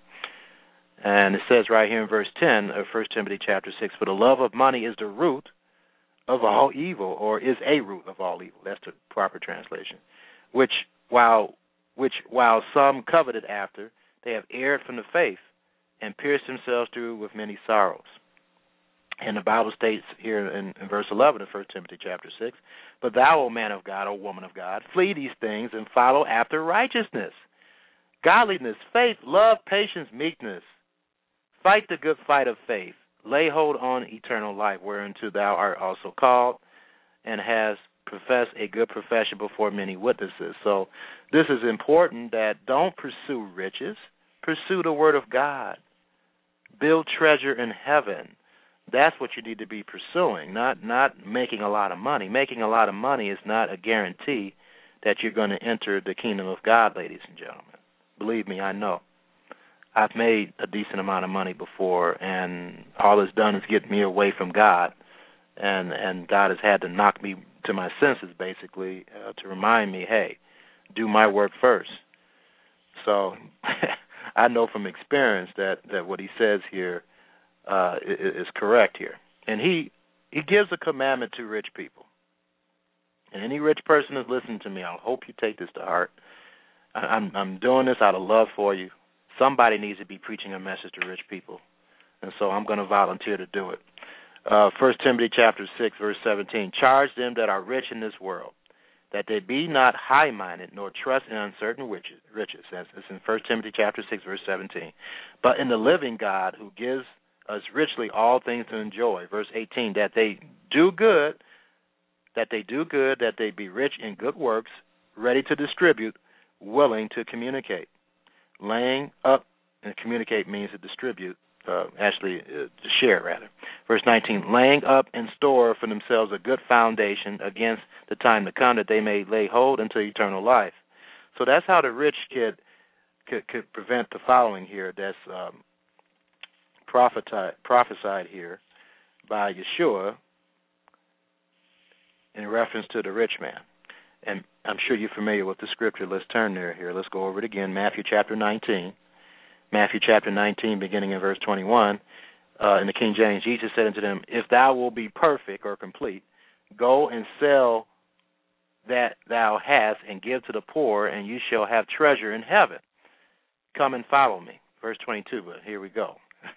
and it says right here in verse 10 of 1 Timothy chapter 6, For the love of money is the root of all evil, or is a root of all evil. That's the proper translation. Which while which while some coveted after, they have erred from the faith and pierced themselves through with many sorrows. And the Bible states here in, in verse 11 of 1 Timothy chapter 6, But thou, O man of God, O woman of God, flee these things and follow after righteousness, godliness, faith, love, patience, meekness. Fight the good fight of faith lay hold on eternal life, whereunto thou art also called, and has professed a good profession before many witnesses. So this is important that don't pursue riches, pursue the word of God. Build treasure in heaven. That's what you need to be pursuing, not not making a lot of money. Making a lot of money is not a guarantee that you're going to enter the kingdom of God, ladies and gentlemen. Believe me, I know. I've made a decent amount of money before, and all it's done is get me away from God, and and God has had to knock me to my senses basically uh, to remind me, hey, do my work first. So I know from experience that that what He says here uh, is, is correct here, and He He gives a commandment to rich people. And any rich person is listening to me, I hope you take this to heart. I'm I'm doing this out of love for you somebody needs to be preaching a message to rich people, and so I'm going to volunteer to do it. Uh, First Timothy chapter six verse seventeen: Charge them that are rich in this world, that they be not high-minded, nor trust in uncertain riches. Riches, as it's in First Timothy chapter six verse seventeen, but in the living God who gives us richly all things to enjoy. Verse eighteen: That they do good, that they do good, that they be rich in good works, ready to distribute, willing to communicate laying up and communicate means to distribute, uh, actually uh, to share rather. Verse 19, laying up in store for themselves a good foundation against the time to come, that they may lay hold unto eternal life. So that's how the rich kid could, could prevent the following here. That's um, prophesied, prophesied here by Yeshua in reference to the rich man and I'm sure you're familiar with the scripture. Let's turn there here. Let's go over it again. Matthew chapter 19. Matthew chapter 19, beginning in verse 21. Uh, in the King James, Jesus said unto them, If thou wilt be perfect or complete, go and sell that thou hast, and give to the poor, and you shall have treasure in heaven. Come and follow me. Verse 22, but here we go.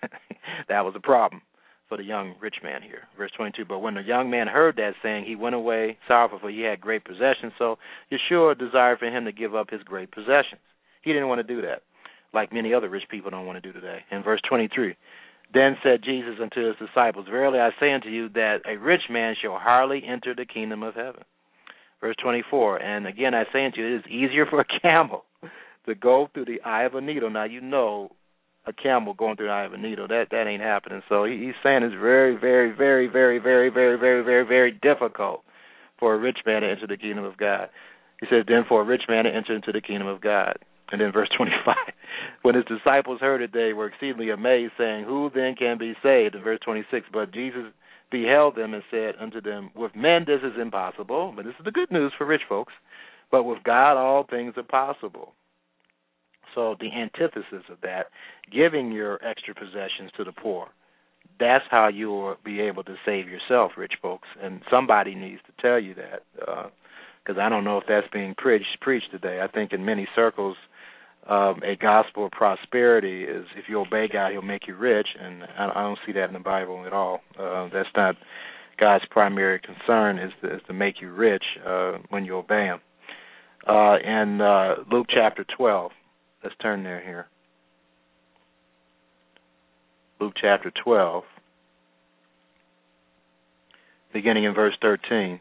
that was a problem for the young rich man here. Verse 22, but when the young man heard that saying, he went away sorrowful, for he had great possessions. So Yeshua desired for him to give up his great possessions. He didn't want to do that, like many other rich people don't want to do today. In verse 23, then said Jesus unto his disciples, Verily I say unto you that a rich man shall hardly enter the kingdom of heaven. Verse 24, and again I say unto you, it is easier for a camel to go through the eye of a needle. Now you know a camel going through the eye of a needle. That that ain't happening. So he, he's saying it's very, very, very, very, very, very, very, very, very difficult for a rich man to enter the kingdom of God. He says, then for a rich man to enter into the kingdom of God. And then verse 25, when his disciples heard it, they were exceedingly amazed, saying, Who then can be saved? In verse 26, but Jesus beheld them and said unto them, With men this is impossible, but this is the good news for rich folks, but with God all things are possible. So the antithesis of that, giving your extra possessions to the poor, that's how you will be able to save yourself, rich folks. And somebody needs to tell you that, because uh, I don't know if that's being preached preached today. I think in many circles, um, a gospel of prosperity is if you obey God, He'll make you rich, and I, I don't see that in the Bible at all. Uh, that's not God's primary concern is to, is to make you rich uh, when you obey Him. Uh, in uh, Luke chapter 12, let's turn there here. Luke chapter 12, beginning in verse 13.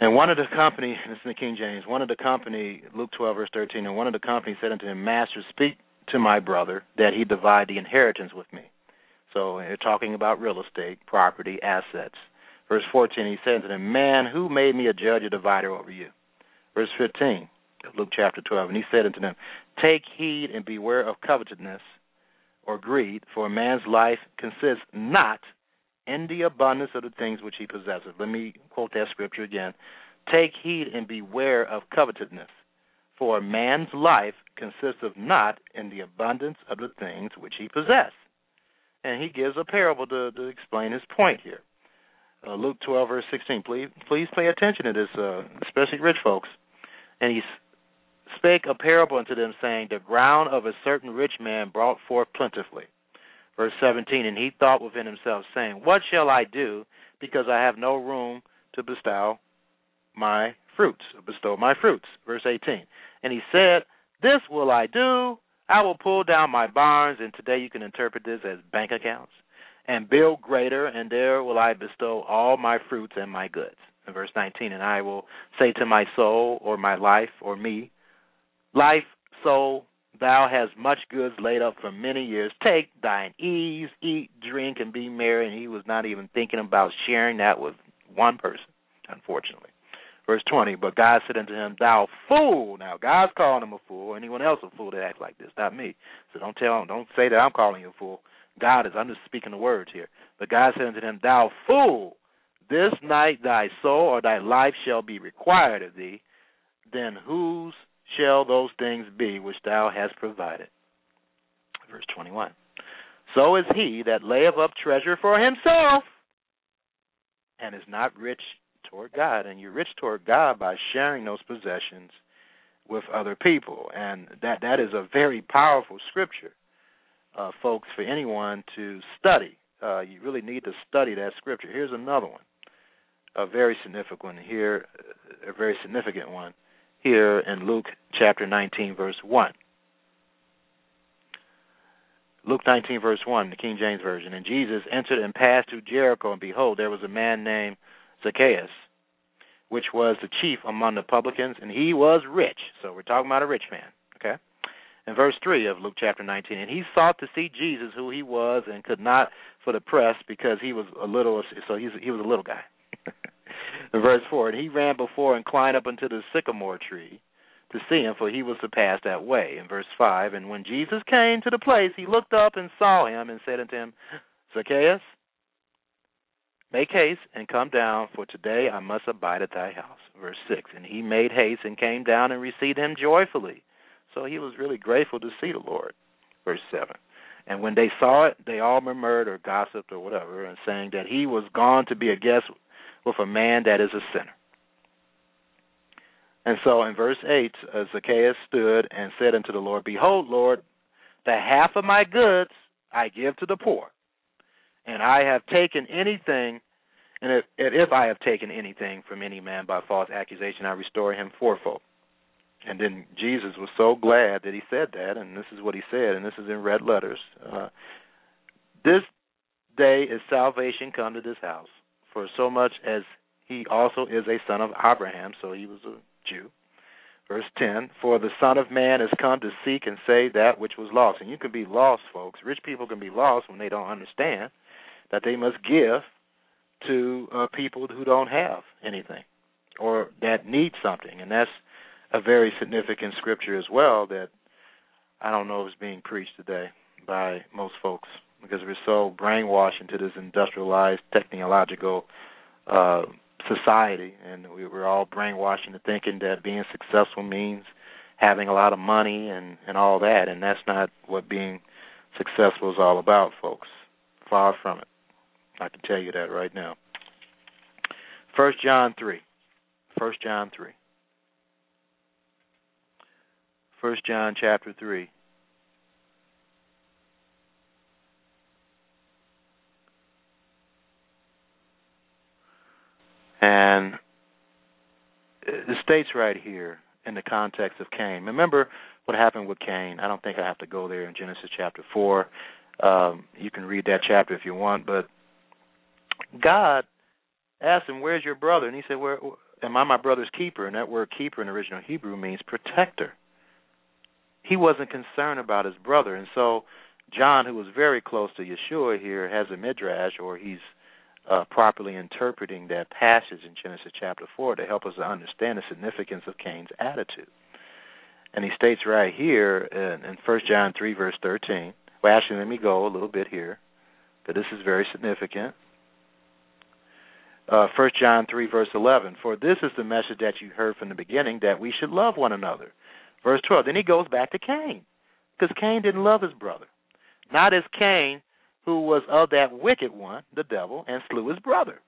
And one of the company, this is the King James, one of the company, Luke 12, verse 13, and one of the company said unto him, Master, speak to my brother that he divide the inheritance with me. So they're talking about real estate, property, assets. Verse 14, he said unto them, Man, who made me a judge, a divider over you? Verse 15, Luke chapter 12, and he said unto them, Take heed and beware of covetousness or greed, for a man's life consists not in the abundance of the things which he possesses. Let me quote that scripture again. Take heed and beware of covetousness, for a man's life consists of not in the abundance of the things which he possesses. And he gives a parable to, to explain his point here. Uh, Luke 12, verse 16. Please, please pay attention to this, uh, especially rich folks. And he spake a parable unto them, saying, The ground of a certain rich man brought forth plentifully. Verse 17, and he thought within himself, saying, What shall I do, because I have no room to bestow my fruits, bestow my fruits. Verse 18, and he said, This will I do. I will pull down my barns, and today you can interpret this as bank accounts, and build greater, and there will I bestow all my fruits and my goods. In verse 19, and I will say to my soul, or my life, or me, Life, soul, Thou hast much goods laid up for many years. Take thine ease, eat, drink, and be merry. And he was not even thinking about sharing that with one person, unfortunately. Verse 20, but God said unto him, Thou fool. Now, God's calling him a fool. Anyone else a fool that acts like this, not me. So don't tell him, don't say that I'm calling you a fool. God is, I'm just speaking the words here. But God said unto him, Thou fool, this night thy soul or thy life shall be required of thee. Then whose shall those things be which thou hast provided. Verse 21. So is he that layeth up treasure for himself and is not rich toward God. And you're rich toward God by sharing those possessions with other people. And that that is a very powerful scripture, uh, folks, for anyone to study. Uh, you really need to study that scripture. Here's another one, a very significant one here, a very significant one here in Luke chapter 19, verse 1. Luke 19, verse 1, the King James Version. And Jesus entered and passed through Jericho, and behold, there was a man named Zacchaeus, which was the chief among the publicans, and he was rich. So we're talking about a rich man, okay? In verse 3 of Luke chapter 19, and he sought to see Jesus, who he was, and could not for the press because he was a little, so he's, he was a little guy. Verse 4, and he ran before and climbed up into the sycamore tree to see him, for he was to pass that way. In verse 5, and when Jesus came to the place, he looked up and saw him and said unto him, Zacchaeus, make haste and come down, for today I must abide at thy house. Verse 6, and he made haste and came down and received him joyfully. So he was really grateful to see the Lord. Verse 7. And when they saw it, they all murmured or gossiped or whatever, and saying that he was gone to be a guest with a man that is a sinner. And so in verse 8, uh, Zacchaeus stood and said unto the Lord, Behold, Lord, the half of my goods I give to the poor. And I have taken anything, and if, if I have taken anything from any man by false accusation, I restore him fourfold. And then Jesus was so glad that he said that, and this is what he said, and this is in red letters. Uh, this day is salvation come to this house, for so much as he also is a son of Abraham, so he was a Jew. Verse 10 For the Son of Man has come to seek and save that which was lost. And you can be lost, folks. Rich people can be lost when they don't understand that they must give to uh, people who don't have anything or that need something. And that's a very significant scripture as well that I don't know is being preached today by most folks because we're so brainwashed into this industrialized technological uh, society, and we're all brainwashed into thinking that being successful means having a lot of money and and all that, and that's not what being successful is all about, folks. Far from it. I can tell you that right now. First John three. First John three. First John chapter three. And it states right here in the context of Cain. Remember what happened with Cain. I don't think I have to go there in Genesis chapter 4. Um, you can read that chapter if you want, but God asked him, Where's your brother? And he said, Where am I my brother's keeper? And that word keeper in original Hebrew means protector. He wasn't concerned about his brother. And so John, who was very close to Yeshua here, has a midrash or he's uh, properly interpreting that passage in Genesis chapter 4 to help us to understand the significance of Cain's attitude. And he states right here in, in 1 John 3, verse 13. Well, actually, let me go a little bit here, but this is very significant. Uh, 1 John 3, verse 11. For this is the message that you heard from the beginning, that we should love one another. Verse 12. Then he goes back to Cain, because Cain didn't love his brother. Not as Cain who was of that wicked one, the devil, and slew his brother.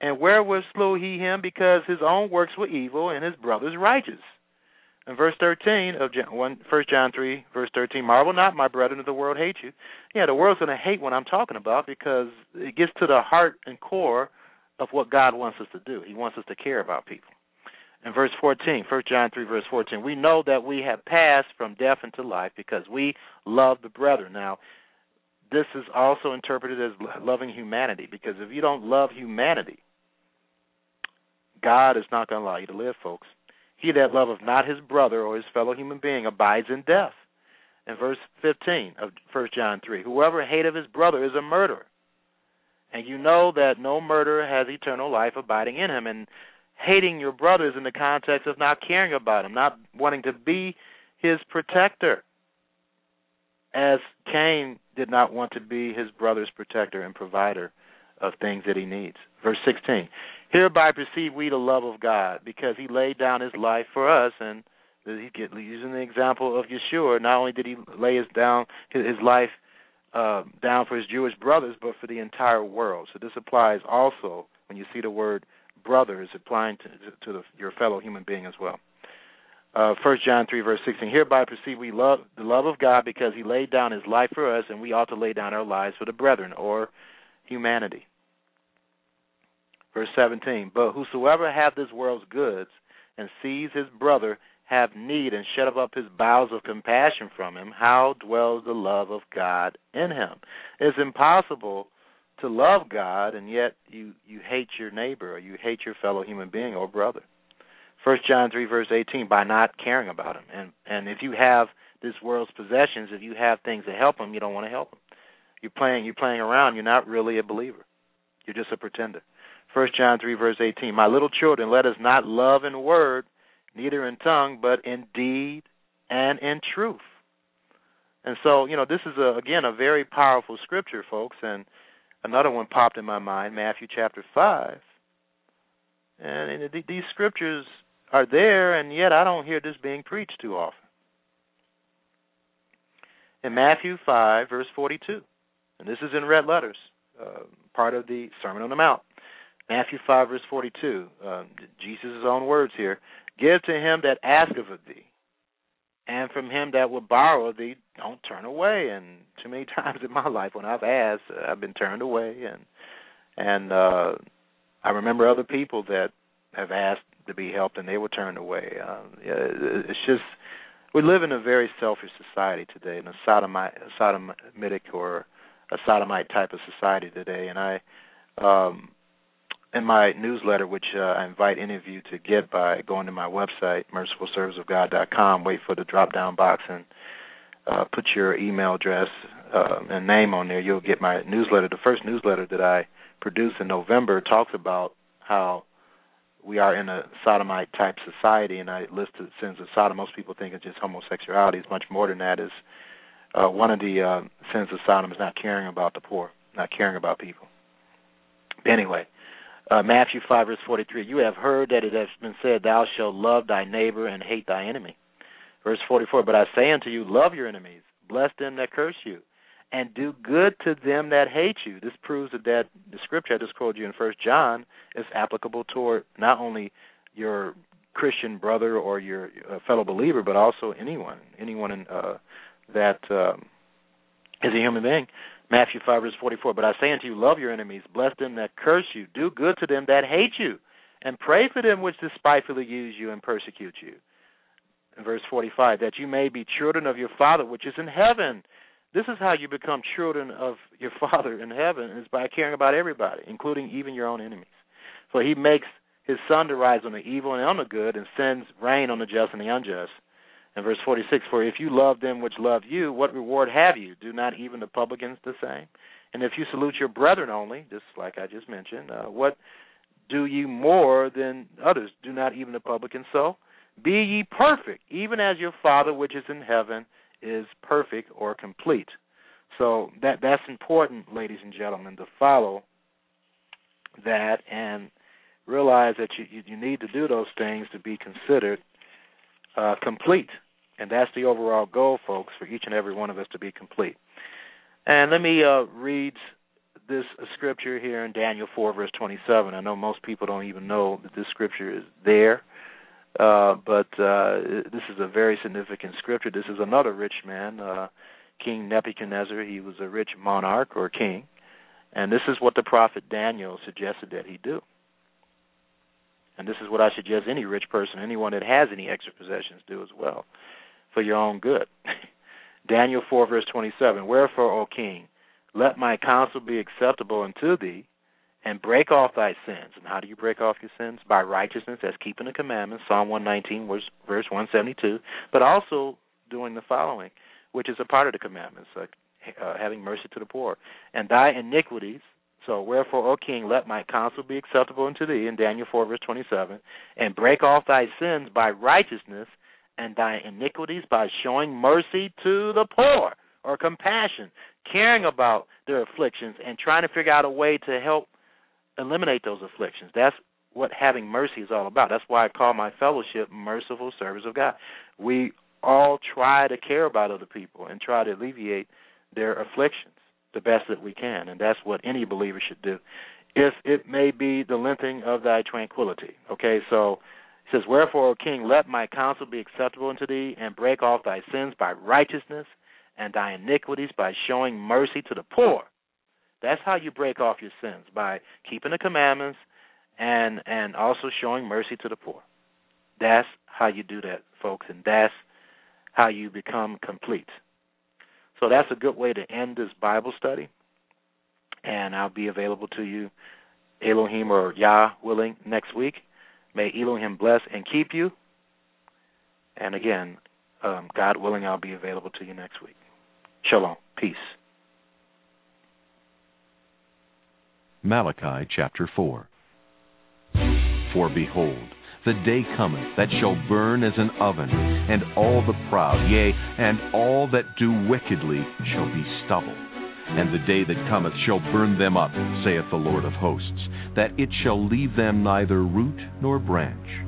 And wherewith slew he him? Because his own works were evil and his brother's righteous. In verse 13 of 1 John 3, verse 13, marvel not, my brethren, if the world hate you. Yeah, the world's going to hate what I'm talking about because it gets to the heart and core of what God wants us to do. He wants us to care about people. In verse 14, 1 John 3, verse 14, we know that we have passed from death into life because we love the brethren. Now, this is also interpreted as loving humanity because if you don't love humanity, God is not going to allow you to live, folks. He that loveth not his brother or his fellow human being abides in death. In verse 15 of 1 John 3, whoever hateth his brother is a murderer. And you know that no murderer has eternal life abiding in him. And hating your brother is in the context of not caring about him, not wanting to be his protector. As Cain did not want to be his brother's protector and provider of things that he needs. Verse 16 Hereby perceive we the love of God, because he laid down his life for us. And he get, using the example of Yeshua, not only did he lay his, down, his, life uh, down for his Jewish brothers, but for the entire world. So this applies also when you see the word brother is applying to, to the, your fellow human being as well uh, 1 John 3, verse 16. Hereby perceive we love the love of God because he laid down his life for us, and we ought to lay down our lives for the brethren, or humanity. Verse 17. But whosoever hath this world's goods, and sees his brother have need, and shut up his bowels of compassion from him, how dwells the love of God in him? It's impossible to love God, and yet you, you hate your neighbor, or you hate your fellow human being or brother. First John three verse eighteen by not caring about him. And and if you have this world's possessions, if you have things to help him, you don't want to help him. You're playing you're playing around. You're not really a believer. You're just a pretender. First John three verse eighteen. My little children, let us not love in word, neither in tongue, but in deed and in truth. And so, you know, this is a, again a very powerful scripture, folks. And another one popped in my mind, Matthew chapter five. And these scriptures are there, and yet I don't hear this being preached too often. In Matthew 5, verse 42, and this is in red letters, uh, part of the Sermon on the Mount. Matthew 5, verse 42, uh, Jesus' own words here Give to him that asketh of thee, and from him that will borrow of thee, don't turn away. And too many times in my life when I've asked, I've been turned away. And and uh, I remember other people that have asked to be helped and they were turned away. Uh, it's just we live in a very selfish society today, in a sodomite, sodomitic or a sodomite type of society today. And I, um, in my newsletter, which uh, I invite any of you to get by going to my website, mercifulserviceofgod.com, wait for the drop down box and uh, put your email address uh, and name on there. You'll get my newsletter. The first newsletter that I produced in November talks about how we are in a sodomite type society, and I listed the sins of Sodom. Most people think it's just homosexuality. It's much more than that. Is uh, one of the uh, sins of Sodom is not caring about the poor, not caring about people. Anyway, uh, Matthew 5, verse 43 You have heard that it has been said, Thou shalt love thy neighbor and hate thy enemy. Verse 44 But I say unto you, Love your enemies, bless them that curse you, and do good to them that hate you. This proves that, that the scripture I just quoted you in First John is applicable toward not only your Christian brother or your uh, fellow believer, but also anyone, anyone in, uh, that um, is a human being. Matthew 5, verse 44. But I say unto you, love your enemies, bless them that curse you, do good to them that hate you, and pray for them which despitefully use you and persecute you. In verse 45, that you may be children of your Father which is in heaven. This is how you become children of your Father in heaven, is by caring about everybody, including even your own enemies. For he makes his sun to rise on the evil and on the good, and sends rain on the just and the unjust. In verse 46, For if you love them which love you, what reward have you? Do not even the publicans the same? And if you salute your brethren only, just like I just mentioned, uh, what do you more than others? Do not even the publicans so? Be ye perfect, even as your Father which is in heaven is perfect or complete. So that that's important, ladies and gentlemen, to follow that and realize that you you need to do those things to be considered uh, complete. And that's the overall goal, folks, for each and every one of us to be complete. And let me uh, read this scripture here in Daniel 4, verse 27. I know most people don't even know that this scripture is there, uh, but uh, this is a very significant scripture. This is another rich man, uh, King Nebuchadnezzar. He was a rich monarch or king. And this is what the prophet Daniel suggested that he do. And this is what I suggest any rich person, anyone that has any extra possessions, do as well for your own good. Daniel 4, verse 27 Wherefore, O king, let my counsel be acceptable unto thee, and break off thy sins. And how do you break off your sins? By righteousness, as keeping the commandments, Psalm 119, verse 172, but also doing the following, which is a part of the commandments, like uh, having mercy to the poor. And thy iniquities, so wherefore, O king, let my counsel be acceptable unto thee, in Daniel 4, verse 27, and break off thy sins by righteousness, and thy iniquities by showing mercy to the poor or compassion, caring about their afflictions and trying to figure out a way to help eliminate those afflictions. That's what having mercy is all about. That's why I call my fellowship Merciful Service of God. We all try to care about other people and try to alleviate their afflictions the best that we can, and that's what any believer should do. If it may be the lengthening of thy tranquility. Okay, so it says, Wherefore, O king, let my counsel be acceptable unto thee, and break off thy sins by righteousness, and thy iniquities by showing mercy to the poor. That's how you break off your sins, by keeping the commandments and and also showing mercy to the poor. That's how you do that, folks, and that's how you become complete. So that's a good way to end this Bible study. And I'll be available to you, Elohim or Yah willing, next week. May Elohim bless and keep you. And again, um, God willing, I'll be available to you next week. Shalom. Peace. Malachi chapter 4. For behold, the day cometh that shall burn as an oven, and all the proud, yea, and all that do wickedly shall be stubble. And the day that cometh shall burn them up, saith the Lord of hosts that it shall leave them neither root nor branch.